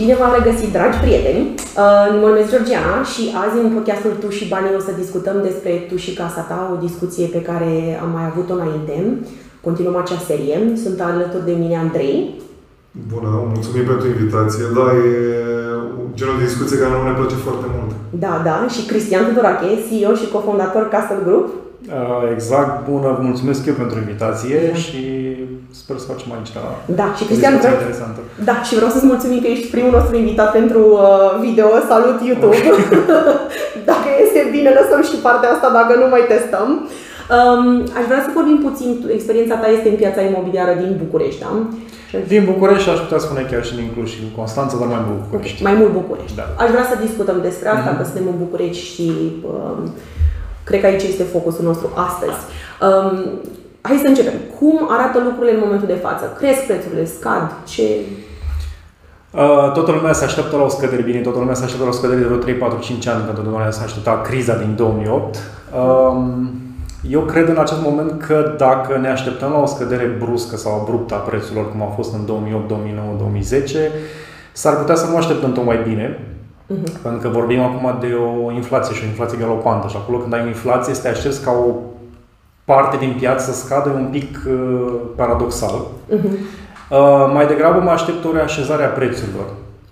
Bine v-am regăsit, dragi prieteni! Uh, mă numesc Georgiana și azi în podcastul Tu și Banii o să discutăm despre Tu și Casa Ta, o discuție pe care am mai avut-o înainte. Continuăm acea serie. Sunt alături de mine Andrei. Bună, mulțumim pentru invitație. Da, e genul de discuție care nu ne place foarte mult. Da, da, și Cristian Tudorache, CEO și cofondator Castle Group. Uh, exact, bună, vă mulțumesc eu pentru invitație da. și sper să facem aici Da, și Cristian, vreau, interesantă. da, și vreau să-ți mulțumim că ești primul nostru invitat pentru uh, video. Salut YouTube! dacă este bine, lăsăm și partea asta dacă nu mai testăm. Um, aș vrea să vorbim puțin, experiența ta este în piața imobiliară din București, da? Din București aș putea spune chiar și din Cluj și din Constanța, dar mai mult București. Okay, mai mult București. Da. Aș vrea să discutăm despre asta, mm-hmm. că suntem în București și um, cred că aici este focusul nostru astăzi. Um, hai să începem. Cum arată lucrurile în momentul de față? Cresc prețurile? Scad? Ce... Uh, toată lumea se așteaptă la o scădere, bine, toată lumea se așteaptă la o scădere de vreo 3, 4, 5 ani, pentru că lumea se aștepta criza din 2008. Um, eu cred în acest moment că dacă ne așteptăm la o scădere bruscă sau abruptă a prețurilor, cum a fost în 2008, 2009, 2010, s-ar putea să nu așteptăm tot mai bine, uh-huh. pentru că vorbim acum de o inflație și o inflație galopantă și acolo când ai o inflație, este aștepți ca o parte din piață să scadă un pic uh, paradoxal. Uh-huh. Uh, mai degrabă mă aștept o reașezare a prețurilor.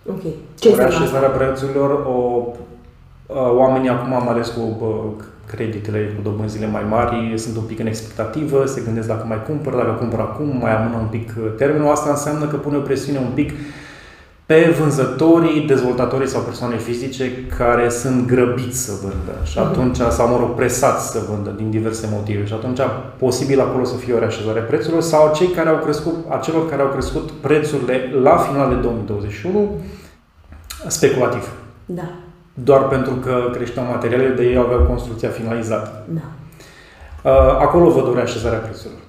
Okay. Ce o reașezare a prețurilor, o, uh, oamenii acum, mai ales cu uh, creditele cu dobânzile mai mari sunt un pic în expectativă, se gândesc dacă mai cumpăr, dacă cumpăr acum, mai amână un pic uh, termenul. Asta înseamnă că pune o presiune un pic pe vânzătorii, dezvoltatorii sau persoane fizice care sunt grăbiți să vândă și mhm. atunci, sau mă rog, presați să vândă din diverse motive și atunci posibil acolo să fie o reașezare prețurilor sau cei care au crescut, acelor care au crescut prețurile la final de 2021 speculativ. Da doar pentru că creșteau materialele, de ei aveau construcția finalizată. Da. Uh, acolo văd o reașezare a prețurilor.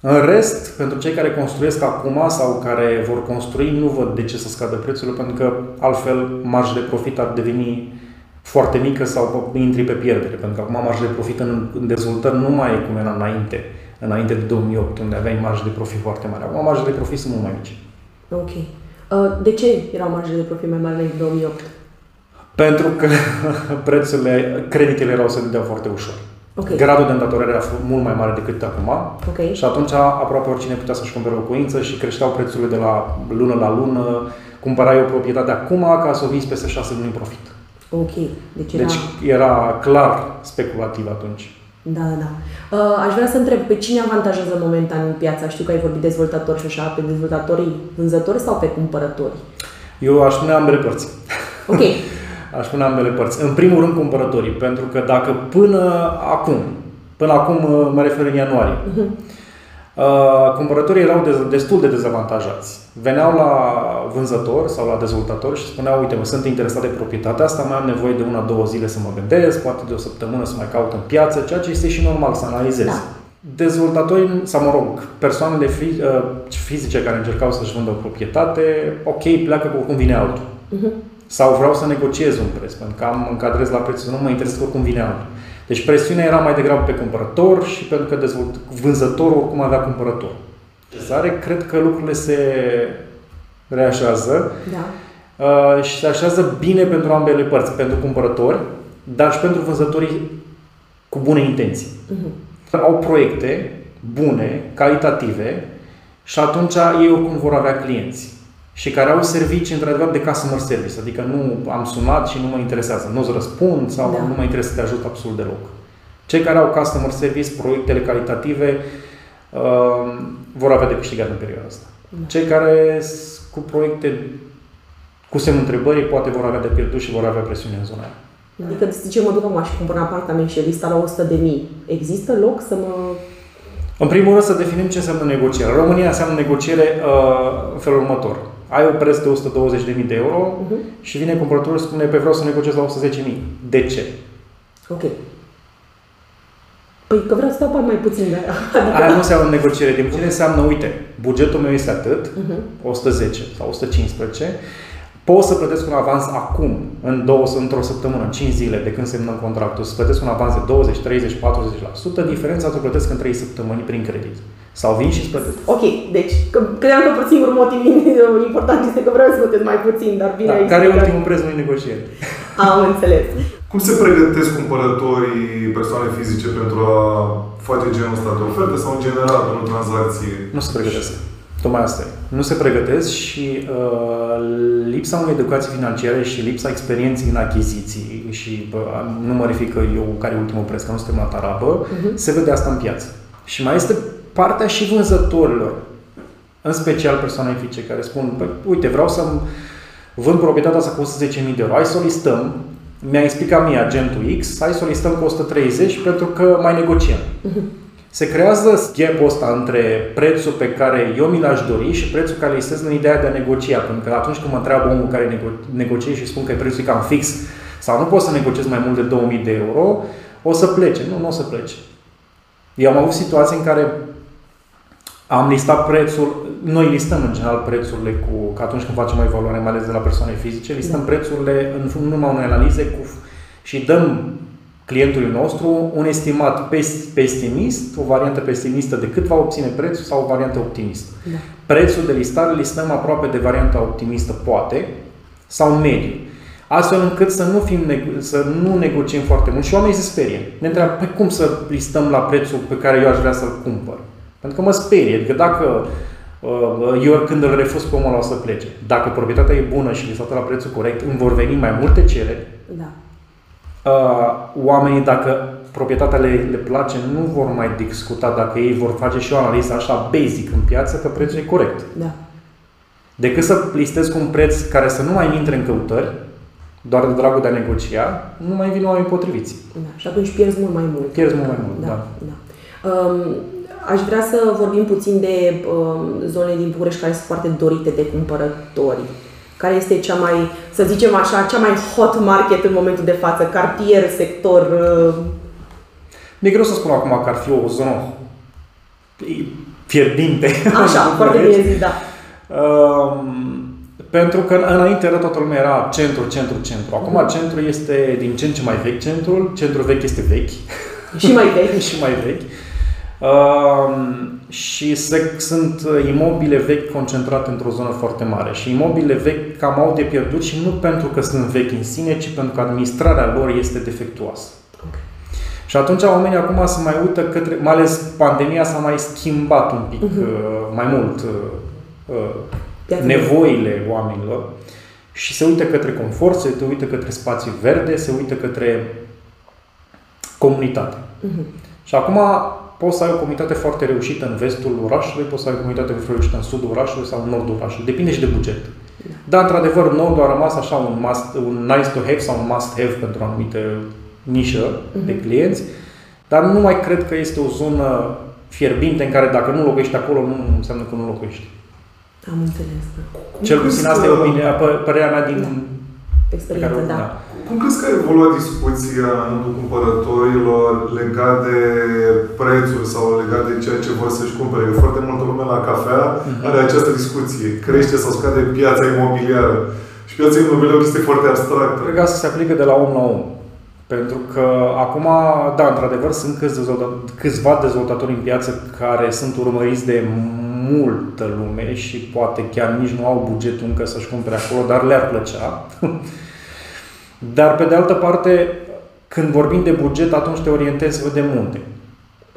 În rest, pentru cei care construiesc acum sau care vor construi, nu văd de ce să scadă prețurile, pentru că altfel marja de profit ar deveni foarte mică sau intri pe pierdere, pentru că acum marja de profit în dezvoltări nu mai e cum era înainte, înainte de 2008, unde aveai marja de profit foarte mare. Acum marja de profit sunt mult mai mici. Ok. Uh, de ce erau marjele de profit mai mari în 2008? Pentru că prețurile, creditele erau să dea foarte ușor. Okay. Gradul de îndatorare era mult mai mare decât acum okay. și atunci aproape oricine putea să-și cumpere o locuință și creșteau prețurile de la lună la lună. Cumpărai o proprietate acum ca să o vinzi peste șase luni în profit. Ok. Deci era... deci era clar speculativ atunci. Da, da, da. Uh, aș vrea să întreb, pe cine avantajează momentan în piața? Știu că ai vorbit dezvoltatori și așa, pe dezvoltatorii vânzători sau pe cumpărători? Eu aș spune ambele părți. Ok. aș spune ambele părți. În primul rând cumpărătorii, pentru că dacă până acum, până acum uh, mă refer în ianuarie, uh-huh. cumpărătorii erau destul de dezavantajați. Veneau la vânzător sau la dezvoltator și spuneau, uite, mă sunt interesat de proprietatea asta, mai am nevoie de una, două zile să mă gândesc, poate de o săptămână să mai caut în piață, ceea ce este și normal să analizez. Da. Dezvoltatorii, sau mă rog, persoanele uh, fizice care încercau să-și vândă o proprietate, ok, pleacă cu cum vine altul. Uh-huh sau vreau să negociez un preț, pentru că am încadrez la prețul, nu mă interesează oricum vine altul. Deci presiunea era mai degrabă pe cumpărător și pentru că dezvolt, vânzătorul oricum avea cumpărător. Cezare, cred că lucrurile se reașează da. uh, și se așează bine pentru ambele părți, pentru cumpărători, dar și pentru vânzătorii cu bune intenții. Uh-huh. Au proiecte bune, calitative și atunci ei oricum vor avea clienți și care au servicii într-adevăr de customer service, adică nu am sunat și nu mă interesează, nu-ți răspund sau da. nu mă interesează să te ajut absolut deloc. Cei care au customer service, proiectele calitative, uh, vor avea de câștigat în perioada asta. Da. Cei care cu proiecte cu semnul întrebării poate vor avea de pierdut și vor avea presiune în zona aia. Adică, zice, mă duc acum și cumpăr un apartament și lista la 100 de mii. Există loc să mă în primul rând să definim ce înseamnă negociere. România înseamnă negociere uh, în felul următor ai un preț de 120.000 de euro uh-huh. și vine cumpărătorul și spune pe vreau să negociez la 110.000. De ce? Ok. Păi că vreau să dau mai puțin de aia. Adică... Aia nu înseamnă negociere. Negociere înseamnă, uite, bugetul meu este atât, uh-huh. 110 sau 115, pot să plătesc un avans acum, în două, într-o săptămână, în 5 zile de când semnăm contractul, să plătesc un avans de 20, 30, 40%, diferența o plătesc în 3 săptămâni prin credit. Sau vin și îți plătesc. Ok, deci că, credeam că singurul motiv important este că vreau să plătesc mai puțin, dar bine da, Care e ultimul preț în negociere? Am înțeles. Cum se pregătesc cumpărătorii persoane fizice pentru a face genul ăsta de oferte sau în general pentru tranzacții? Nu se pregătesc. Tocmai asta e. Nu se pregătesc și uh, lipsa unei educații financiare și lipsa experienței în achiziții și uh, nu mă refer că eu care e ultimul preț, că nu suntem la tarabă, uh-huh. se vede asta în piață. Și mai este partea și vânzătorilor, în special persoane fizice care spun, păi, uite, vreau să vând proprietatea asta cu 110.000 de euro, hai să o listăm, mi-a explicat mie agentul X, hai să o listăm cu 130 pentru că mai negociem. Uh-huh. Se creează gap ăsta între prețul pe care eu mi l-aș dori și prețul care listez în ideea de a negocia. Pentru că atunci când mă întreabă omul care nego- negociez și spun că prețul e cam fix sau nu pot să negociez mai mult de 2000 de euro, o să plece. Nu, nu o să plece. Eu am avut situații în care am listat prețul, noi listăm în general prețurile cu, că atunci când facem o evaluare, mai ales de la persoane fizice, listăm da. prețurile în numai unei analize cu, și dăm clientului nostru un estimat pesimist, o variantă pesimistă de cât va obține prețul sau o variantă optimistă. Da. Prețul de listare listăm aproape de varianta optimistă, poate, sau mediu. Astfel încât să nu, fim, să nu negociem foarte mult și oamenii se sperie. Ne întreabă, păi cum să listăm la prețul pe care eu aș vrea să-l cumpăr? Pentru că mă sperie. Adică dacă uh, eu când îl refuz pe omul ăla o să plece. Dacă proprietatea e bună și listată la prețul corect, îmi vor veni mai multe cereri. Da. Uh, oamenii, dacă proprietatea le, le place, nu vor mai discuta dacă ei vor face și o analiză așa basic în piață că prețul e corect. Da. Decât să listez cu un preț care să nu mai intre în căutări, doar de dragul de a negocia, nu mai vin oameni potriviți. Da. Și atunci pierzi mult mai mult. Pierzi mult mai mult, da. da. da. Um, Aș vrea să vorbim puțin de uh, zonele din București care sunt foarte dorite de cumpărători. Care este cea mai, să zicem așa, cea mai hot market în momentul de față? Cartier, sector? Uh... Mi-e greu să spun acum că ar fi o zonă fierbinte. Așa, foarte bine zis, da. Uh, pentru că înainte era toată lumea era centru, centru, centru. Acum mm. centru este din ce în ce mai vechi centrul, centrul vechi este vechi. Și mai vechi. și mai vechi. Uh, și se, sunt imobile vechi concentrate într-o zonă foarte mare. Și imobile vechi cam au de pierdut și nu pentru că sunt vechi în sine, ci pentru că administrarea lor este defectuoasă. Okay. Și atunci oamenii acum se mai uită către, mai ales pandemia s-a mai schimbat un pic uh-huh. mai mult uh, uh, nevoile oamenilor și se uită către confort, se uită către spații verde, se uită către comunitate. Uh-huh. Și acum poți să ai o comunitate foarte reușită în vestul orașului, poți să ai o comunitate reușită în sudul orașului sau în nordul orașului. Depinde și de buget. Da. Dar, într-adevăr, nordul a rămas așa un, must, un nice to have sau un must have pentru o anumită nișă uh-huh. de clienți, dar nu mai cred că este o zonă fierbinte în care dacă nu locuiești acolo, nu înseamnă că nu locuiești. Am înțeles. Da. Cel puțin asta e opinie, părerea mea din experiență, da. da. Cum crezi că a evoluat discuția în rândul cumpărătorilor legat de prețuri sau legat de ceea ce vor să-și cumpere? Că foarte multă lume la cafea uh-huh. are această discuție. Crește sau scade piața imobiliară. Și piața imobiliară este foarte abstractă. Cred că asta se aplică de la om la om. Pentru că acum, da, într-adevăr, sunt câțiva dezvoltatori în piață care sunt urmăriți de multă lume și poate chiar nici nu au bugetul încă să-și cumpere acolo, dar le-ar plăcea. Dar, pe de altă parte, când vorbim de buget, atunci te orientezi să vedem munte.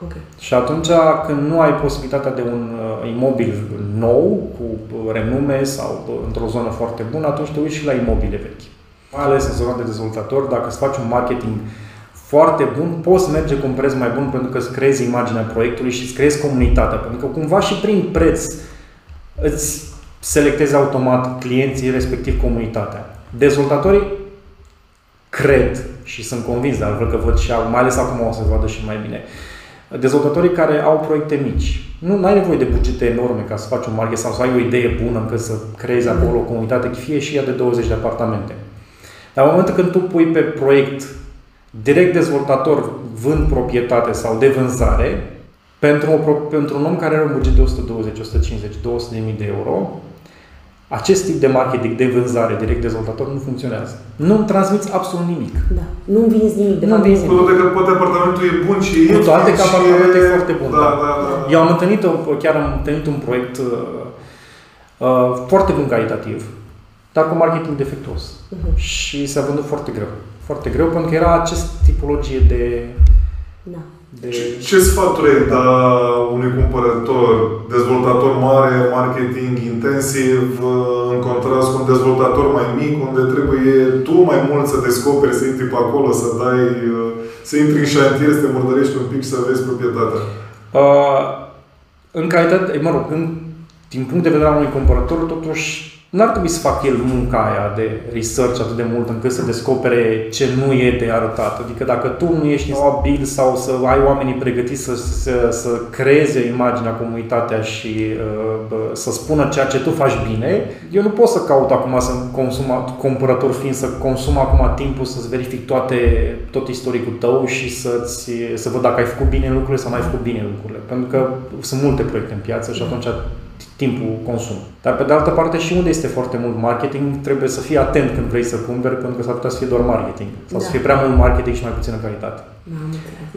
Okay. Și atunci, când nu ai posibilitatea de un uh, imobil nou, cu renume sau uh, într-o zonă foarte bună, atunci te uiți și la imobile vechi. Mai ales în zona de dezvoltator, dacă îți faci un marketing foarte bun, poți merge cu un preț mai bun pentru că îți creezi imaginea proiectului și îți creezi comunitatea. Pentru că cumva și prin preț îți selectezi automat clienții, respectiv comunitatea. Dezvoltatorii cred și sunt convins, dar văd că văd și mai ales acum o să vadă și mai bine. Dezvoltatorii care au proiecte mici. Nu ai nevoie de bugete enorme ca să faci un market sau să ai o idee bună încât să creezi acolo o comunitate, fie și ea de 20 de apartamente. Dar în momentul când tu pui pe proiect direct dezvoltator vând proprietate sau de vânzare, pentru, o, pentru un om care are un buget de 120, 150, 200 de mii de euro, acest tip de marketing, de vânzare direct dezvoltator nu funcționează. Nu îmi transmiți absolut nimic. Da. Nu vinzi nimic. De nu vinzi nimic. Cu că poate apartamentul e bun și e Cu toate că apartamentul e foarte bun. Da, da, da, da. Eu am întâlnit, o, chiar am întâlnit un proiect uh, uh, foarte bun calitativ, dar cu marketing defectuos. Uh-huh. Și s-a vândut foarte greu. Foarte greu pentru că era acest tipologie de da. De... Ce sfaturi ai da unui cumpărător, dezvoltator mare, marketing intensiv, în contrast cu un dezvoltator mai mic, unde trebuie tu mai mult să descoperi, să intri pe acolo, să dai, să intri în șantier, să te murdărești un pic și să vezi proprietatea? Uh, în calitate, mă rog, în, din punct de vedere al unui cumpărător, totuși N-ar trebui să facă el munca aia de research atât de mult încât să descopere ce nu e de arătat. Adică dacă tu nu ești abil sau să ai oamenii pregătiți să, să, să creeze imaginea, comunitatea și uh, să spună ceea ce tu faci bine, eu nu pot să caut acum să consum, cumpărător fiind să consum acum timpul să-ți verific toate, tot istoricul tău și să-ți, să văd dacă ai făcut bine lucrurile sau nu ai făcut bine lucrurile. Pentru că sunt multe proiecte în piață și atunci timpul consum. Dar pe de altă parte și unde este foarte mult marketing, trebuie să fii atent când vrei să cumperi, pentru că s-ar putea să fie doar marketing. Sau da. să fie prea mult marketing și mai puțină calitate.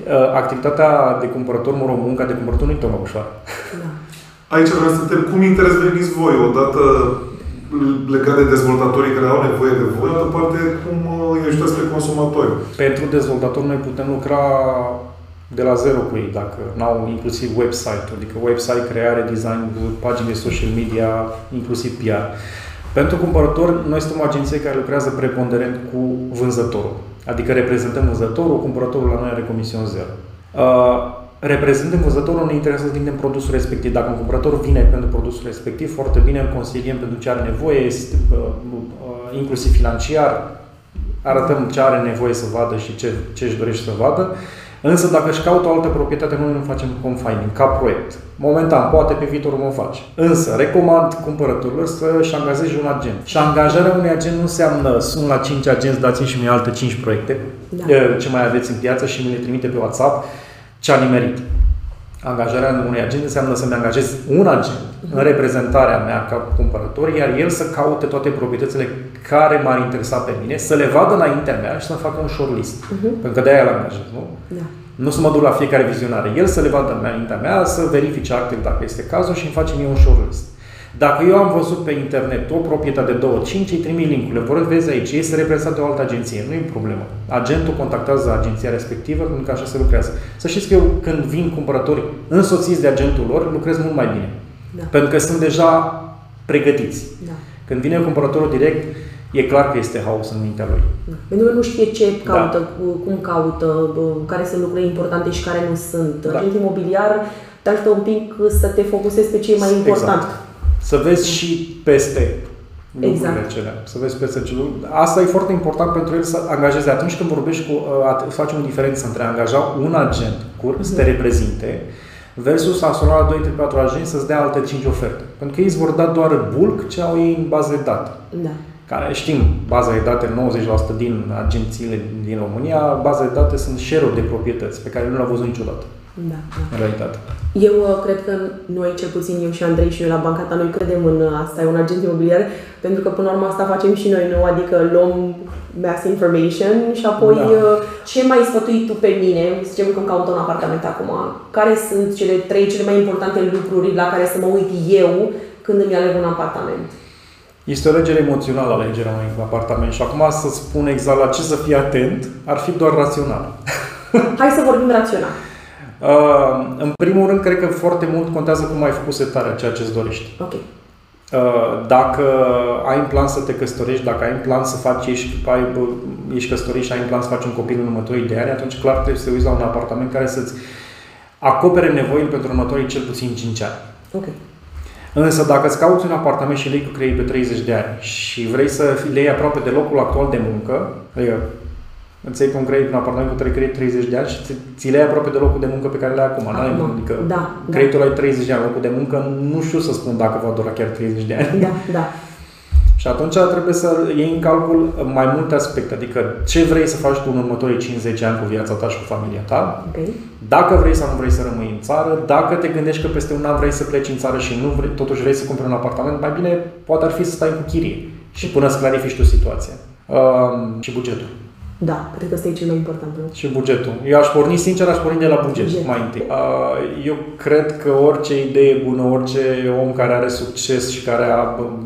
Da, Activitatea de cumpărător, mă rog, munca de cumpărător nu e tocmai ușoară. Da. Aici vreau să întreb, cum interveniți voi odată legat de dezvoltatorii care au nevoie de voi, altă parte, cum îi ajutați pe consumatori? Pentru dezvoltatori noi putem lucra de la zero cu ei, dacă n-au inclusiv website, adică website, creare, design, pagini de social media, inclusiv PR. Pentru cumpărător, noi suntem o agenție care lucrează preponderent cu vânzătorul. Adică reprezentăm vânzătorul, cumpărătorul la noi are comision zero. Uh, reprezentăm vânzătorul, ne interesează să vindem produsul respectiv. Dacă un cumpărător vine pentru produsul respectiv, foarte bine îl consiliem pentru ce are nevoie, este, uh, uh, inclusiv financiar, arătăm ce are nevoie să vadă și ce, ce își dorește să vadă. Uh, Însă dacă își caută o altă proprietate, noi nu facem confining, ca proiect. Momentan, poate pe viitor vom face. Însă, recomand cumpărătorilor să-și angajeze un agent. Și angajarea unui agent nu înseamnă sunt la 5 agenți, dați și mie alte 5 proiecte, da. ce mai aveți în piață și mi le trimite pe WhatsApp, ce a nimerit. Angajarea unui agent înseamnă să-mi angajez un agent în mhm. reprezentarea mea ca cumpărător, iar el să caute toate proprietățile care m-ar interesa pe mine, să le vadă înaintea mea și să facă un shortlist. Uh-huh. Pentru că de-aia îl angajez, nu? Da. Nu să mă duc la fiecare vizionare. El să le vadă înaintea mea, să verifice activ dacă este cazul și îmi face mie un shortlist. Dacă eu am văzut pe internet o proprietate de 2, 5, îi trimit linkurile. Vor vezi aici, este reprezentat de o altă agenție. Nu e problemă. Agentul contactează agenția respectivă pentru că așa se lucrează. Să știți că eu când vin cumpărători însoțiți de agentul lor, lucrez mult mai bine. Da. Pentru că sunt deja pregătiți. Da. Când vine cumpărătorul direct, e clar că este haos în mintea lui. Da. Pentru că nu știe ce da. caută, da. cum caută, care sunt lucrurile importante și care nu sunt. Da. Agent imobiliar te ajută un pic să te focusezi pe ce e mai exact. important. Exact. Să vezi și peste lucrurile exact. cele. Să vezi peste ce Asta e foarte important pentru el să angajeze. Atunci când vorbești cu, uh, facem o diferență între a angaja un agent cu, să te mhm. reprezinte versus a suna la 2-3-4 agenți să-ți dea alte 5 oferte. Pentru că ei îți vor da doar bulk ce au ei în bază de date. Da. Care știm, baza de date, 90% din agențiile din România, baza de date sunt share de proprietăți pe care nu le-au văzut niciodată. Da, da. În realitate. Eu uh, cred că noi, cel puțin eu și Andrei și eu la banca ta, noi credem în uh, asta, e un agent imobiliar, pentru că până la urmă asta facem și noi, nu? Adică luăm mass information și apoi da. Uh, ce mai sfătui tu pe mine, zicem că îmi caut un apartament acum, care sunt cele trei cele mai importante lucruri la care să mă uit eu când îmi aleg un apartament? Este o legere emoțională alegerea unui apartament și acum să spun exact la ce să fii atent ar fi doar rațional. Hai să vorbim rațional. Uh, în primul rând, cred că foarte mult contează cum ai făcut setarea, ceea ce îți dorești. Okay. Uh, dacă ai în plan să te căsătorești, dacă ai în plan să faci, ești, ai, ești căsătorit și ai în plan să faci un copil în următorii de ani, atunci clar trebuie să te uiți la un apartament care să-ți acopere nevoile pentru următorii cel puțin 5 ani. Okay. Însă dacă îți cauți un apartament și lei cu credit pe 30 de ani și vrei să le iei aproape de locul actual de muncă, adică îți iei un credit în apartament cu 3 credit 30 de ani și ți, ți le aproape de locul de muncă pe care le ai acum. acum. Adică da, creditul da. ai 30 de ani, locul de muncă, nu știu să spun dacă va dura chiar 30 de ani. Da, da. Și atunci trebuie să iei în calcul mai multe aspecte, adică ce vrei să faci tu în următorii 5-10 ani cu viața ta și cu familia ta, Okay. dacă vrei sau nu vrei să rămâi în țară, dacă te gândești că peste un an vrei să pleci în țară și nu vrei, totuși vrei să cumperi un apartament, mai bine poate ar fi să stai cu chirie și până să clarifici tu situația. Um, și bugetul. Da, cred că ăsta e cel mai important lucru. Și bugetul. Eu aș porni, sincer, aș porni de la buget, Buget. mai întâi. Uh, Eu cred că orice idee bună, orice om care are succes și care a,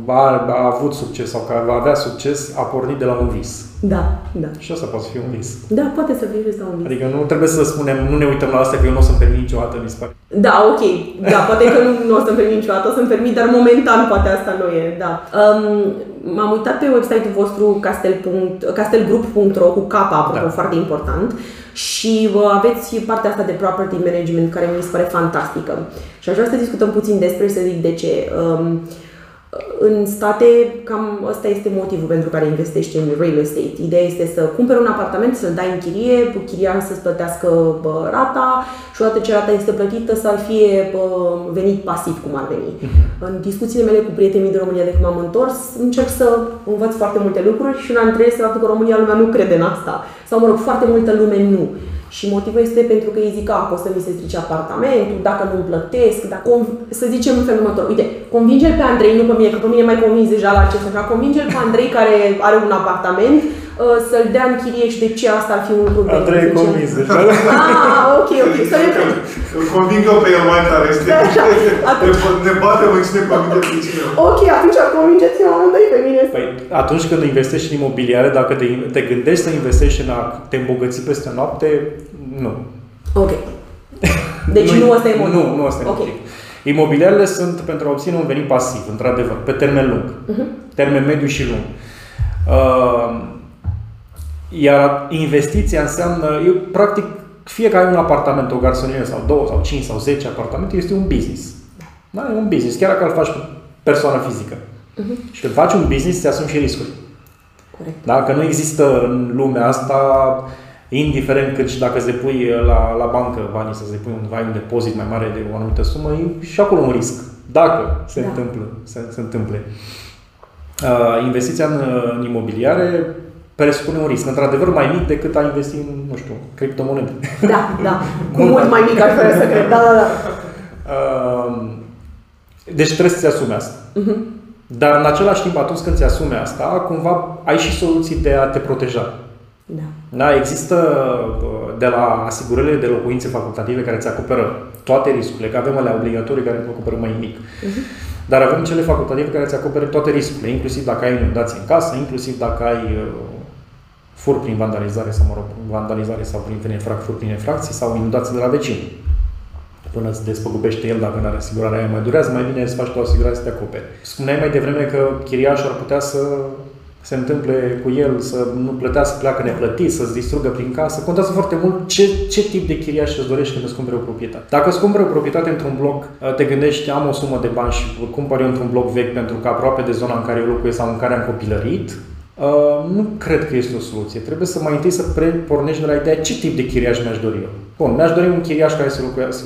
a, a avut succes sau care va avea succes, a pornit de la un vis. Da, da. Și asta poate fi un vis. Da, poate să fie vis la un vis. Adică nu trebuie să spunem, nu ne uităm la asta că eu nu o să-mi permit niciodată, mi se pare. Da, ok. Da, poate că nu, nu o să-mi permit niciodată, o să-mi permit, dar momentan poate asta nu e, da. Um, m-am uitat pe website-ul vostru castel. castelgroup.ro cu K, apropo, Da. foarte important. Și uh, aveți partea asta de property management care mi se pare fantastică. Și aș vrea să discutăm puțin despre, să zic de ce. Um, în state, cam ăsta este motivul pentru care investești în real estate. Ideea este să cumperi un apartament, să-l dai în chirie, chirian să-ți plătească bă, rata și odată ce rata este plătită să fie bă, venit pasiv, cum ar veni. În discuțiile mele cu prietenii din România de când m-am întors, încerc să învăț foarte multe lucruri și una dintre ele este faptul că România lumea nu crede în asta. Sau, mă rog, foarte multă lume nu. Și motivul este pentru că ei zic că "A, o să mi se strice apartamentul, dacă nu-mi plătesc, dacă, conv- să zicem în felul următor. Uite, convinge-l pe Andrei, nu pe mine, că pe mine mai convins deja la acest așa, convinge-l pe Andrei care are un apartament uh, să-l dea în chirie și de ce asta ar fi un lucru bine, Andrei să zicem. convins deja. Ah, ok, ok, să ne Îl conving eu pe el mai tare, știi? Așa, atunci- Ne, ne batem în cine convinge pe cine. Ok, atunci convingeți-mă amândoi pe mine. Păi, atunci când investești în imobiliare, dacă te, te gândești să investești în a te îmbogăți peste noapte, nu. Ok. Deci nu ăsta e motivul. Nu, nu asta e Ok. motiv. Imobiliarele sunt pentru a obține un venit pasiv, într-adevăr, pe termen lung. Mhm. Termen mediu și lung. Uh, iar investiția înseamnă, eu, practic, fie că ai un apartament, o garsonieră sau două sau cinci sau zece apartamente, este un business. Da, e un business, chiar dacă îl faci cu persoană fizică. Mhm. Și când faci un business, ți asumi și riscuri. Corect. Da? Că nu există în lumea asta, indiferent cât și dacă îți depui la, la bancă banii, să-ți depui un, ai un depozit mai mare de o anumită sumă, e și acolo un risc. Dacă se Da. întâmplă, se, se întâmple. Uh, investiția în, în imobiliare presupune un risc, într-adevăr mai mic decât a investi în, nu știu, criptomonede. Da, da. Cu mult mai mic aș vrea să cred. Da, da, da. Uh, deci trebuie să-ți asumi asta. Mhm. Dar în același timp, atunci când ți asumi asta, cumva ai și soluții de a te proteja. Da. Da, există uh, de la asigurările de locuințe facultative care îți acoperă toate riscurile, că avem alea obligatorii care îți acoperă mai mic. Dar avem cele facultative care îți acoperă toate riscurile, inclusiv dacă ai inundații în casă, inclusiv dacă ai uh, fur prin vandalizare sau, mă rog, vandalizare sau prin infrac, fur prin infracții sau inundații de la vecin. Până îți despăgubește el dacă nu are asigurarea aia mai durează, mai bine să faci tu o asigurare să te acoperi. Spuneai mai devreme că chiriașul ar putea să se întâmple cu el să nu plătească, pleacă neplătit, să-ți distrugă prin casă. Contează foarte mult ce, ce tip de chiriaș îți dorești când îți cumperi o proprietate. Dacă îți cumperi o proprietate într-un bloc, te gândești, am o sumă de bani și îl cumpăr eu într-un bloc vechi pentru că aproape de zona în care eu locuiesc sau în care am copilărit, Uh, nu cred că este o soluție. Trebuie să mai întâi să pre- pornești de la ideea ce tip de chiriaș mi-aș dori eu. Bun, mi-aș dori un chiriaș care să, lucre, să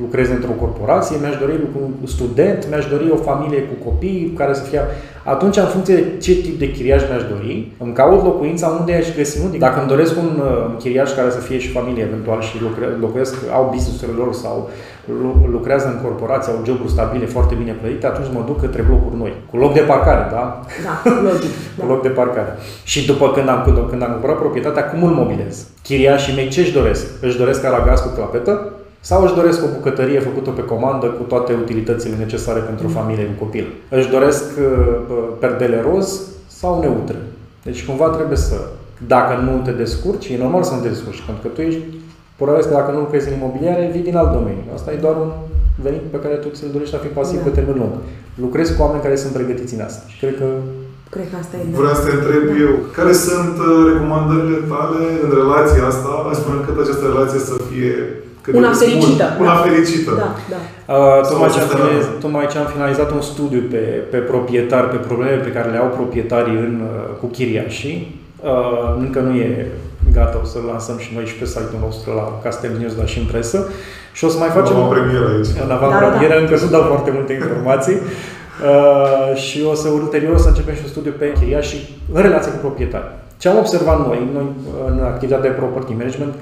lucreze într-o corporație, mi-aș dori un student, mi-aș dori o familie cu copii care să fie... Atunci, în funcție de ce tip de chiriaș mi-aș dori, îmi caut locuința unde aș găsi unde. Dacă îmi doresc un uh, chiriaș care să fie și familie eventual și lucre, locuiesc, au business-urile lor sau lu- lucrează în corporație, au joburi stabile, foarte bine plătite, atunci mă duc către blocuri noi. Cu loc de parcare, da? Da, logic. Cu Da. loc de parcare. Și după când am, când, când am cumpărat proprietatea, cum îl mobilez? Chiriașii mei ce își doresc? Își doresc ca gaz cu clapetă? Sau își doresc o bucătărie făcută pe comandă cu toate utilitățile necesare pentru o familie cu copil? Își doresc uh, perdele roz sau neutre? Deci cumva trebuie să, dacă nu te descurci, e normal să nu te descurci, pentru că tu ești, probabil că dacă nu lucrezi în imobiliare, vii din alt domeniu. Asta e doar un venit pe care tu ți-l dorești a fi pasiv Da. pe termen lung. Lucrezi cu oameni care sunt pregătiți în asta. Și cred că Cred că asta e. da. Vreau să te întreb eu, care sunt uh, recomandările tale în relația asta, astfel încât această relație să fie cât de Una spun, fericită. Una Da. fericită. Da, da. Uh, Sau tocmai, ce am sustenabil. finalizat, tocmai ce am finalizat un studiu pe, pe proprietari, pe problemele pe care le au proprietarii în, uh, cu chiriașii. Uh, încă nu e gata, o să lansăm și noi și pe site-ul nostru la Castel News, dar și în presă. Și o să mai facem Am o premieră aici. în avantpremieră, Da, da, da. încă nu dau foarte multe informații. Uh, și o să ulterior să începem și un studiu pe chiriași și în relație cu proprietari. Ce am observat noi, noi în activitatea de property management,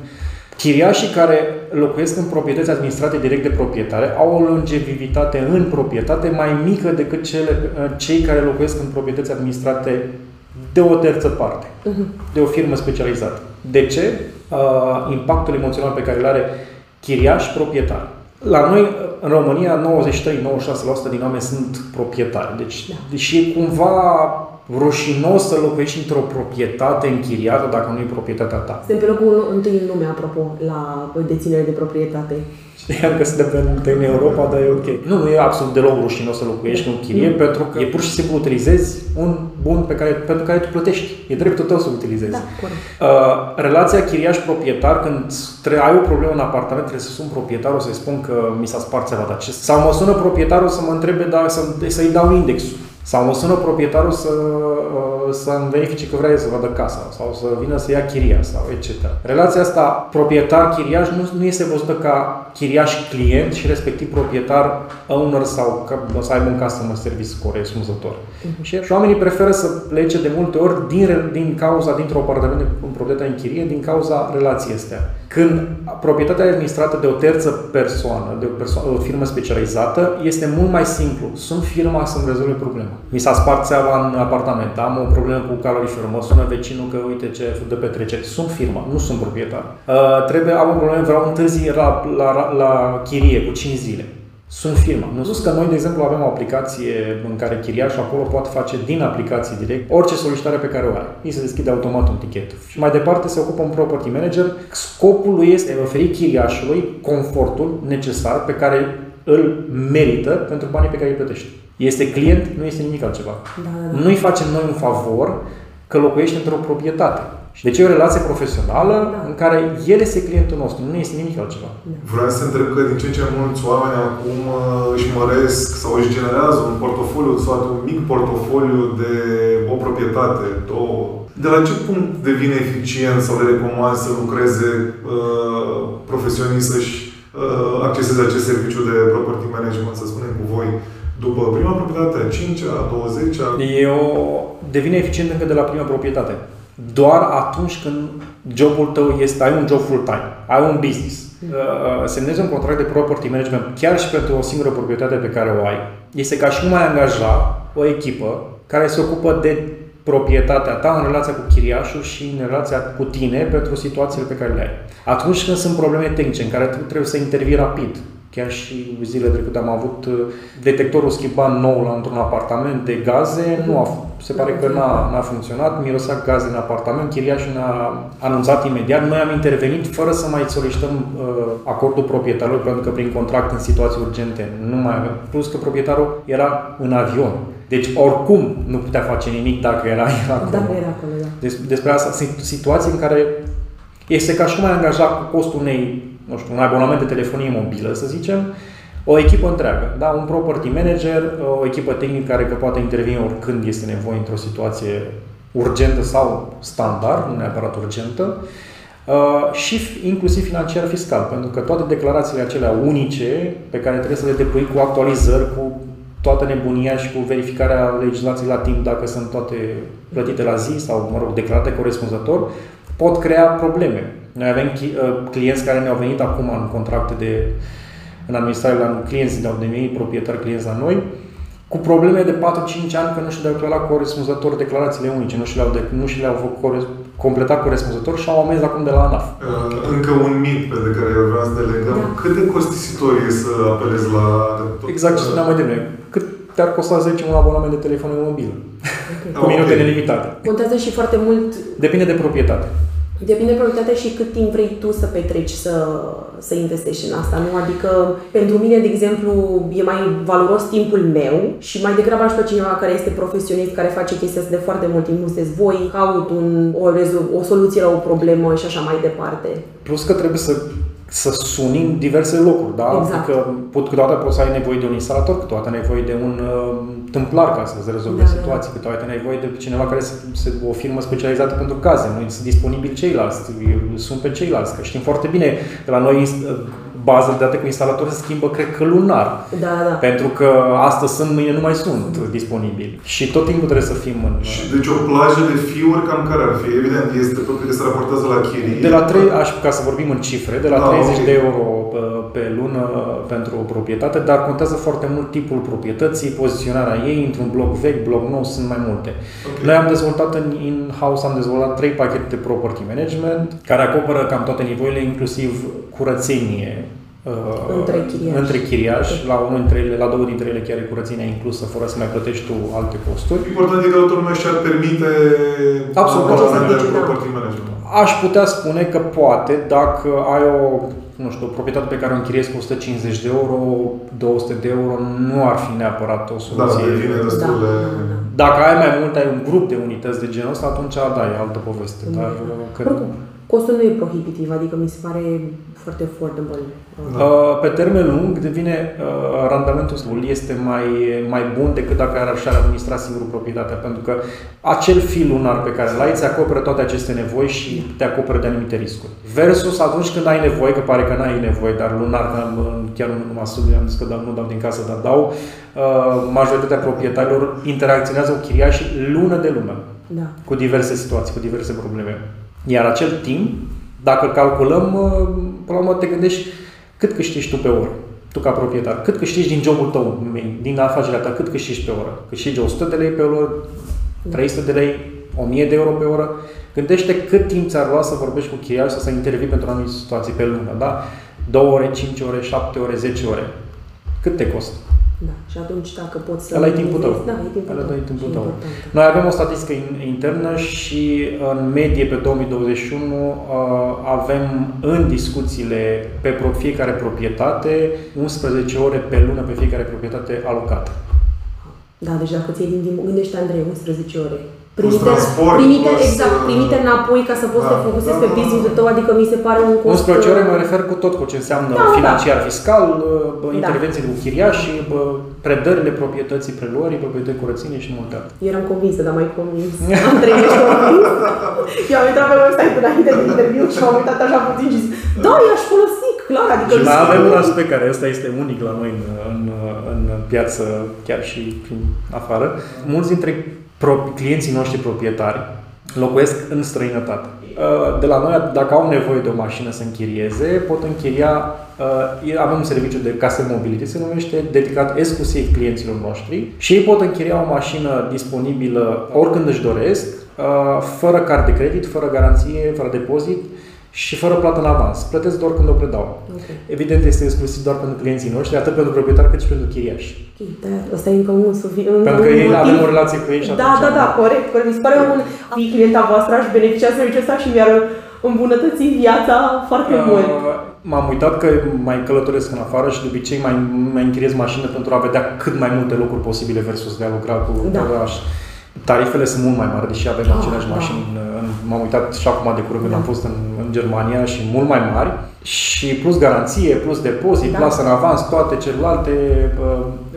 Chiriașii care locuiesc în proprietăți administrate direct de proprietare au o longevivitate în proprietate mai mică decât cele, cei care locuiesc în proprietăți administrate de o terță parte, uh-huh. de o firmă specializată. De ce? Uh, impactul emoțional pe care îl are chiriaș proprietar. La noi, în România, 93-96% din oameni sunt proprietari. Deci, da. deși e cumva rușinos să locuiești într-o proprietate închiriată dacă nu e proprietatea ta. Suntem pe locul întâi în lume, apropo, la deținere de proprietate. Știam că suntem pe în Europa, dar e ok. Nu, nu e absolut deloc rușinos să locuiești cu un chirie, mm. pentru că e pur și simplu utilizezi un bun pe care, pentru care tu plătești. E dreptul tău să utilizezi. Da, Uh, relația chiriaș-proprietar, când ai o problemă în apartament, trebuie să sun proprietarul să-i spun că mi s-a spart ceva, dar ce? Sau mă sună proprietarul să mă întrebe da, să, să-i dau indexul. Sau mă sună proprietarul să, uh, să-mi verifice că vrea să vadă casa sau să vină să ia chiria sau etc. Relația asta proprietar-chiriaș nu, nu este văzută ca chiriaș-client și respectiv proprietar owner sau că, să aibă un customer service corespunzător. Uh-huh. Și, și oamenii preferă să plece de multe ori din, din cauza, dintr-o apartament în proprietatea în chirie, din cauza relației astea. Când proprietatea e administrată de o terță persoană, de o, persoană, o firmă specializată, este mult mai simplu. Sunt firma să-mi rezolve problema. Mi s-a spart țeava în apartament, am o problemă cu caloriferul, mă sună vecinul că uite ce de petrecere. Sunt firma, nu sunt proprietar. Uh, trebuie, am o problemă, vreau întârzi la, la, la chirie cu 5 zile sunt firma. Nu spus că noi, de exemplu, avem o aplicație în care chiriașul acolo poate face din aplicație direct orice solicitare pe care o are. Îi se deschide automat un tichet. Și mai departe se ocupă un property manager. Scopul lui este oferi chiriașului confortul necesar pe care îl merită pentru banii pe care îi plătește. Este client, nu este nimic altceva. Da, da. da. Nu-i facem noi un favor că locuiește într-o proprietate. Deci e o relație profesională da. în care el este clientul nostru, nu este nimic altceva. Da. Vreau să întreb că din ce în ce mulți oameni acum uh, își măresc sau își generează un portofoliu sau un mic portofoliu de o proprietate, două. De la ce punct devine eficient sau le recomand să lucreze uh, profesionist să-și uh, acceseze acest serviciu de property management, să spunem cu voi, după prima proprietate, a 5-a, a 20-a? Eu devine eficient încă de la prima proprietate doar atunci când jobul tău este, ai un job full-time, ai un business, uh, uh, semnezi un contract de property management chiar și pentru o singură proprietate pe care o ai, este ca și cum ai angaja o echipă care se ocupă de proprietatea ta în relația cu chiriașul și în relația cu tine pentru situațiile pe care le ai. Atunci când sunt probleme tehnice în care tu trebuie să intervii rapid, Chiar și zilele trecute am avut uh, detectorul schimbat nou la într-un apartament de gaze, nu a, se pare că n-a, n-a funcționat, mirosea gaze în apartament, chiriașul ne-a anunțat imediat, noi am intervenit fără să mai solicităm uh, acordul proprietarului, pentru că prin contract în situații urgente nu mai avem, plus că proprietarul era în avion. Deci oricum nu putea face nimic dacă era, era acolo. Dacă era acolo, da. Des, despre asta, situații în care este ca și cum ai angaja cu costul unei nu știu, un abonament de telefonie mobilă, să zicem, o echipă întreagă, da? un property manager, o echipă tehnică care că poate interveni oricând este nevoie într-o situație urgentă sau standard, nu neapărat urgentă, uh, și inclusiv financiar fiscal, pentru că toate declarațiile acelea unice pe care trebuie să le depui cu actualizări, cu toată nebunia și cu verificarea legislației la timp dacă sunt toate plătite la zi sau, mă rog, declarate corespunzător, pot crea probleme. Noi avem uh, clienți care ne-au venit acum în contracte de în administrare la clienți de-au devenit proprietari clienți la noi, cu probleme de 4-5 ani că nu și-au declarat corespunzător declarațiile unice, nu și le-au, de, nu și le-au făcut completat corespunzător și au amenzi acum de la ANAF. Uh, încă un mit pe de care eu vreau să ne legăm. Da. Cât de costisitor e să apelezi la... Exact ce spuneam mai devreme. Cât te-ar costa 10 un abonament de telefon mobil? Okay. Cu minute okay. nelimitate. Contează și foarte mult... Depinde de proprietate. Depinde de prioritatea și cât timp vrei tu să petreci să, să investești în asta, nu? Adică, pentru mine, de exemplu, e mai valoros timpul meu și mai degrabă aș pe cineva care este profesionist, care face chestia asta de foarte mult timp, nu se voi, caut un, o, o soluție la o problemă și așa mai departe. Plus că trebuie să să suni în diverse locuri, da? Exact. Adică pot, câteodată poți să ai nevoie de un instalator, câteodată ai nevoie de un uh, tâmplar ca să-ți rezolve da, da. situații, da. câteodată ai nevoie de cineva care să, să, o firmă specializată pentru caze, nu sunt disponibili ceilalți, sunt pe ceilalți, că știm foarte bine că la noi uh, bază de date cu instalator se schimbă, cred că lunar. Da, da. Pentru că astăzi sunt, mâine nu mai sunt disponibili. Și tot timpul trebuie să fim în... Și deci o plajă de fiuri cam care ar fi? Evident, este tot că se raportează la chirie. De la 3, aș, ca să vorbim în cifre, de la da, 30 okay. de euro pe lună pentru o proprietate, dar contează foarte mult tipul proprietății, poziționarea ei într-un bloc vechi, bloc nou, sunt mai multe. Okay. Noi am dezvoltat în in-house, am dezvoltat trei pachete de property management, care acoperă cam toate nivelurile, inclusiv curățenie, Uh, între chiriași. Între chiriași. La, unul dintre ele, la două dintre ele chiar e curățenia inclusă, fără să mai plătești tu alte costuri. Important e că toată lumea și-ar permite Absolut, de property management. Aș putea spune că poate, dacă ai o, nu știu, o proprietate pe care o închiriezi cu 150 de euro, 200 de euro, nu ar fi neapărat o soluție. Da, devine destul de... Da. Dacă ai mai mult, ai un grup de unități de genul ăsta, atunci da, e altă poveste. Dar, că... Costul nu e prohibitiv, adică mi se pare foarte affordable. Da. Uh, pe termen lung devine uh, randamentul este mai, mai bun decât dacă ar și-ar administra singur proprietatea, pentru că acel fil lunar pe care l-ai îți acoperă toate aceste nevoi și te acoperă de anumite riscuri. Versus atunci când ai nevoie, că pare că n-ai nevoie, dar lunar, chiar nu mă studiu, am zis că nu dau din casă, dar dau, uh, majoritatea proprietarilor interacționează cu chiriașii lună de lună. Da. Cu diverse situații, cu diverse probleme. Iar acel timp, dacă calculăm, până la urmă te gândești cât câștigi tu pe oră, tu ca proprietar, cât câștigi din jobul tău, din afacerea ta, cât câștigi pe oră. Câștigi 100 de lei pe oră, 300 de lei, 1000 de euro pe oră. Gândește cât timp ți-ar lua să vorbești cu chiriaș sau să intervii pentru anumite situații pe lună, da? 2 ore, 5 ore, 7 ore, 10 ore. Cât te costă? Da. Și atunci dacă poți să... Ăla e timpul tău. Da, e timpul Ăla tău. e timpul tău. Noi avem o statistică internă și în medie pe 2021 uh, avem în discuțiile pe fiecare proprietate 11 ore pe lună pe fiecare proprietate alocată. Da, deci dacă ți-ai din timp, gândește Andrei, 11 ore primite, transport, primite, plus, exact, uh, primite înapoi ca să poți da, să te focusezi da, pe da, business-ul tău, adică mi se pare un cost... 11 ore mă refer cu tot cu ce înseamnă da, financiar, da. fiscal, da. intervenții cu chiriași, predările proprietății preluării, proprietății curățenie și multe alte. Eram convinsă, dar mai convins. Am trăit convins. Eu am intrat pe website înainte de interviu și m-am uitat așa puțin și zic, da, i-aș folosi, clar. Adică și mai avem un aspect care ăsta este unic la noi în, în, în piață, chiar și prin afară. Mulți dintre clienții noștri proprietari locuiesc în străinătate. Uh, de la noi, dacă au nevoie de o mașină să închirieze, pot închiria, uh, avem un serviciu de case mobility, se numește, dedicat exclusiv clienților noștri și ei pot închiria o mașină disponibilă oricând își doresc, uh, fără card de credit, fără garanție, fără depozit, și fără plată în avans. Plătesc doar când o predau. Okay. Evident, este exclusiv doar pentru clienții noștri, atât pentru proprietari cât și pentru chiriași. Okay, da, asta e încă un suficient. Pentru că ei avem o relație cu ei și Da, da, da, corect. corect. Mi se pare un fi clienta voastră, aș beneficia serviciul ăsta și mi-ar îmbunătăți viața foarte uh, mult. M-am uitat că mai călătoresc în afară și de obicei mai, mai închiriez mașină pentru a vedea cât mai multe locuri posibile versus de a lucra cu da. oraș. Tarifele sunt mult mai mari, deși avem da, aceleași da. mașini. M-am uitat și acum de curând când da. am fost în, în Germania și mult mai mari. Și plus garanție, plus depozit, da. plasă în avans, toate celelalte.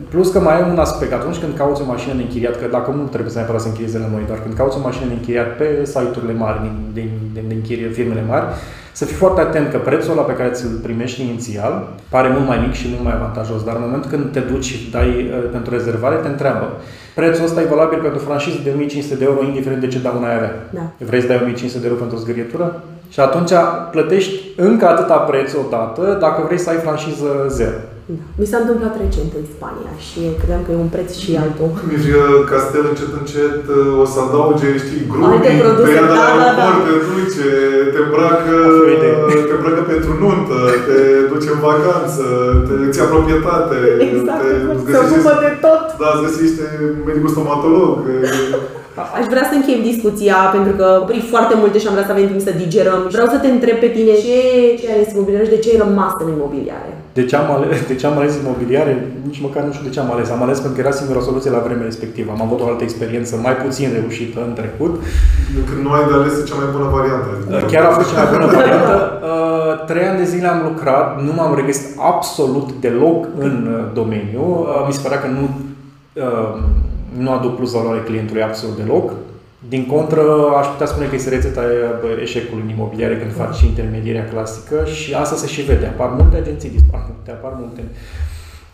Plus că mai e un aspect. Atunci când cauți o mașină de închiriat, că dacă nu trebuie să neapărat să închirieze la noi, dar când cauți o mașină de închiriat pe site-urile mari, din, din, din, din închirie, firmele mari, să fii foarte atent că prețul ăla pe care ți-l primești inițial pare mult mai mic și mult mai avantajos, dar în momentul când te duci și dai pentru rezervare, te întreabă Prețul ăsta e valabil pentru franșiză de 1500 de euro, indiferent de ce daună ai avea. Da. Vrei să dai 1500 de euro pentru o zgârietură? Și atunci plătești încă atâta preț odată dacă vrei să ai franșiză zero. Da. Mi s-a întâmplat recent în Spania și credeam că e un preț și altul. Nici castel încet încet uh, o să adauge, știi, grupii, perioada da, da, da. te duce, te îmbracă, te îmbracă pentru nuntă, te duce în vacanță, te îți ia proprietate. Exact, te, se ocupă de tot. Da, îți găsește medicul stomatolog. Aș vrea să încheiem discuția pentru că opri foarte multe și am vrea să avem timp să digerăm. Vreau să te întreb pe tine ce, ce ai imobiliare și de ce ai rămas în imobiliare. De ce, am ales, de ce am ales imobiliare? Nici măcar nu știu de ce am ales. Am ales pentru că era singura soluție la vremea respectivă. Am avut o altă experiență mai puțin reușită în trecut. Când nu ai de ales cea mai bună variantă. Chiar a fost cea mai bună variantă. Uh, trei ani de zile am lucrat, nu m-am regăsit absolut deloc în uh, domeniu. Uh, mi se părea că nu nu aduc plus valoare clientului absolut deloc. Din contră, aș putea spune că este rețeta eșecului în imobiliare când faci și intermedierea clasică și asta se și vede. Apar multe agenții, dispar multe, apar multe.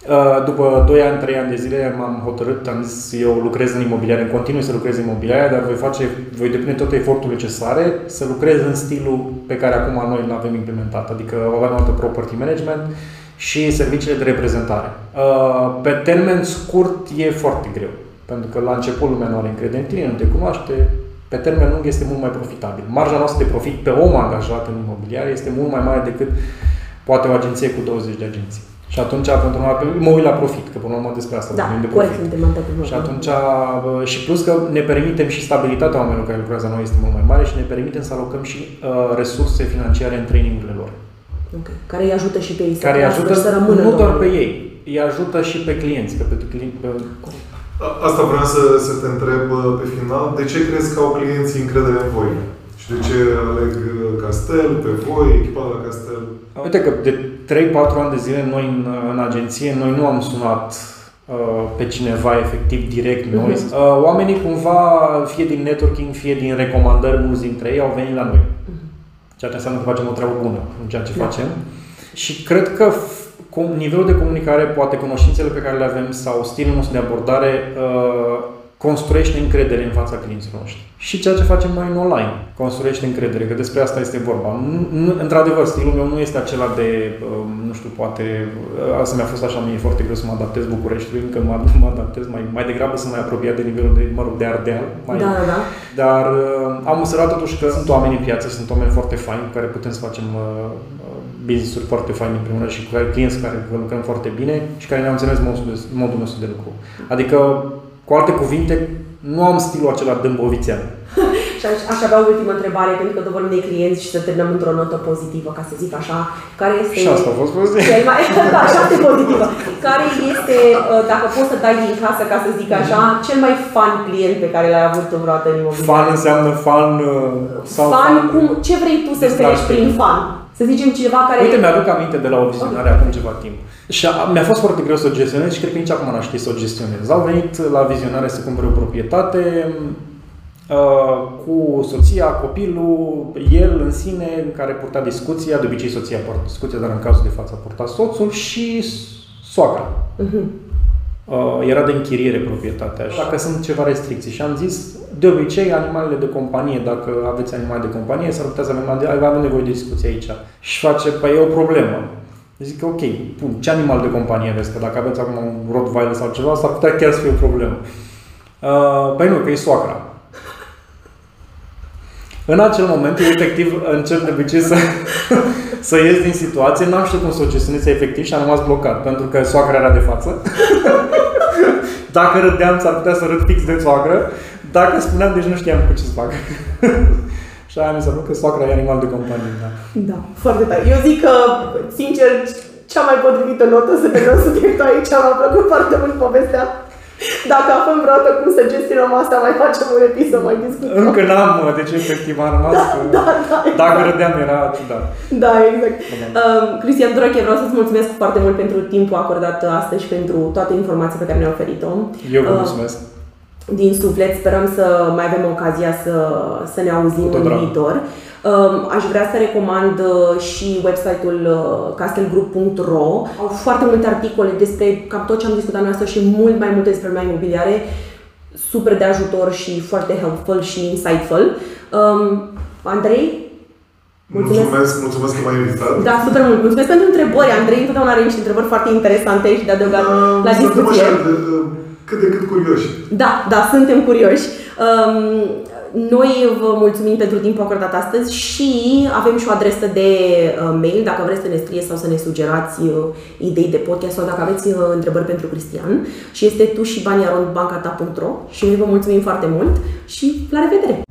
Uh, după 2 ani, 3 ani de zile m-am hotărât, am zis, eu lucrez în imobiliare, în continuu să lucrez în imobiliare, dar voi face, voi depune tot efortul necesare să lucrez în stilul pe care acum noi îl avem implementat, adică avem altă property management și serviciile de reprezentare. Uh, pe termen scurt e foarte greu, pentru că la început lumea nu are încredere în tine, nu te cunoaște, pe termen lung este mult mai profitabil. Marja noastră de profit pe om angajat în imobiliare este mult mai mare decât poate o agenție cu 20 de agenții. Și atunci, pentru noi, mă uit la profit, că până la urmă despre asta da, vorbim de profit. Suntem și atunci, și plus că ne permitem și stabilitatea oamenilor care lucrează la noi este mult mai mare și ne permitem să alocăm și uh, resurse financiare în trainingurile lor. Okay. Care îi ajută și pe ei care îi ajută să rămână Nu doar pe ei, îi ajută și pe clienți. Că pe clienți pe... Asta vreau să, să te întreb uh, pe final. De ce crezi că au clienții încredere în voi? Și de ce aleg uh, Castel pe voi, echipa la Castel? Uite că de 3-4 ani de zile noi în, în agenție, noi nu am sunat uh, pe cineva efectiv direct noi. Uh-huh. Uh, oamenii cumva, fie din networking, fie din recomandări, mulți dintre ei au venit la noi. Uh-huh. Ceea ce înseamnă că facem o treabă bună în ceea ce da. facem. Și cred că nivelul de comunicare, poate cunoștințele pe care le avem sau stilul nostru de abordare uh, construiește încredere în fața clienților noștri. Și ceea ce facem noi în online, construiește încredere, că despre asta este vorba. Într-adevăr, stilul meu nu este acela de, um, nu știu, poate, uh, asta mi-a fost așa, mie foarte greu să mă adaptez Bucureștiului, încă mă, mă adaptez mai, mai degrabă să mai apropiat de nivelul de, mă rog, de Ardeal. Mai, da, da, da. Dar uh, am observat totuși că sunt oameni în piață, sunt oameni foarte faini cu care putem să facem uh, uh business-uri foarte faine în primul rând și cu clienți care lucrăm foarte bine și care ne-au înțeles modul, modul nostru de lucru. Adică cu alte cuvinte, nu am stilul acela dâmbovițean. și aș, aș avea o ultimă întrebare, pentru că vorbim de clienți și să terminăm într-o notă pozitivă, ca să zic așa. Care este... Și asta a fost pozitiv. Cel mai, da, foarte pozitivă. Care este, uh, dacă poți să dai din casă, ca să zic așa, cel mai fan client pe care l-ai avut vreodată în imobiliare? Fan înseamnă fan uh, sau fan, fan cum, ce vrei tu să înțelegi prin fan? Să zicem ceva care... Uite, mi-aduc aminte de la o vizionare okay. acum ceva timp. Și a, mi-a fost foarte greu să o gestionez și cred că nici acum n-aș ști să o gestionez. Au venit la vizionare să cumpere o proprietate uh, cu soția, copilul, el în sine, care purta discuția, de obicei soția poartă discuția, dar în cazul de față purta soțul și soacra. Uh-huh. Uh, era de închiriere proprietatea și dacă sunt ceva restricții. Și am zis, de obicei, animalele de companie, dacă aveți animale de companie, s-ar putea să avem, avem nevoie de discuție aici. Și face, păi e o problemă. Zic, ok, bun, ce animal de companie aveți? Că dacă aveți acum un Rottweiler sau ceva, s-ar putea chiar să fie o problemă. Uh, păi nu, că e soacra. În acel moment, efectiv, încep de obicei să, să ies din situație, n-am știut cum să o gestionez efectiv și am rămas blocat, pentru că soacra era de față. Dacă râdeam, s-ar putea să râd fix de soacră. Dacă spuneam, deci nu știam cu ce să fac. Și aia mi s-a că soacra e animal de companie. Da. da, foarte tare. Eu zic că, sincer, cea mai potrivită notă să vedem subiectul aici. M-a plăcut foarte mult povestea. Dacă aflăm vreodată cum să gestionăm asta, mai facem un episod, mai discutăm. Încă n-am, deci efectiv am rămas. Da, da, da, exact. Dacă râdeam era ciudat. Da, exact. Da. Um, Cristian Durache, vreau să-ți mulțumesc foarte mult pentru timpul acordat astăzi și pentru toate informațiile pe care ne-a oferit-o. Eu vă mulțumesc. Uh, din suflet. Sperăm să mai avem ocazia să, să ne auzim în viitor. Um, aș vrea să recomand uh, și website-ul uh, castelgroup.ro. Au foarte multe articole despre cam tot ce am discutat noi astăzi și mult mai multe despre lumea imobiliare. Super de ajutor și foarte helpful și insightful. Um, Andrei, Mulțumesc. mulțumesc, mulțumesc că m-ai invitat. Da, super mult. Mulțumesc pentru întrebări. Andrei întotdeauna are niște întrebări foarte interesante și de adăugat uh, la discuție. Așa, de, cât de cât curioși. Da, da, suntem curioși. Um, noi vă mulțumim pentru timpul acordat astăzi și avem și o adresă de uh, mail dacă vreți să ne scrieți sau să ne sugerați uh, idei de podcast sau dacă aveți uh, întrebări pentru Cristian și este tu și baniarondbancata.ro și noi vă mulțumim foarte mult și la revedere!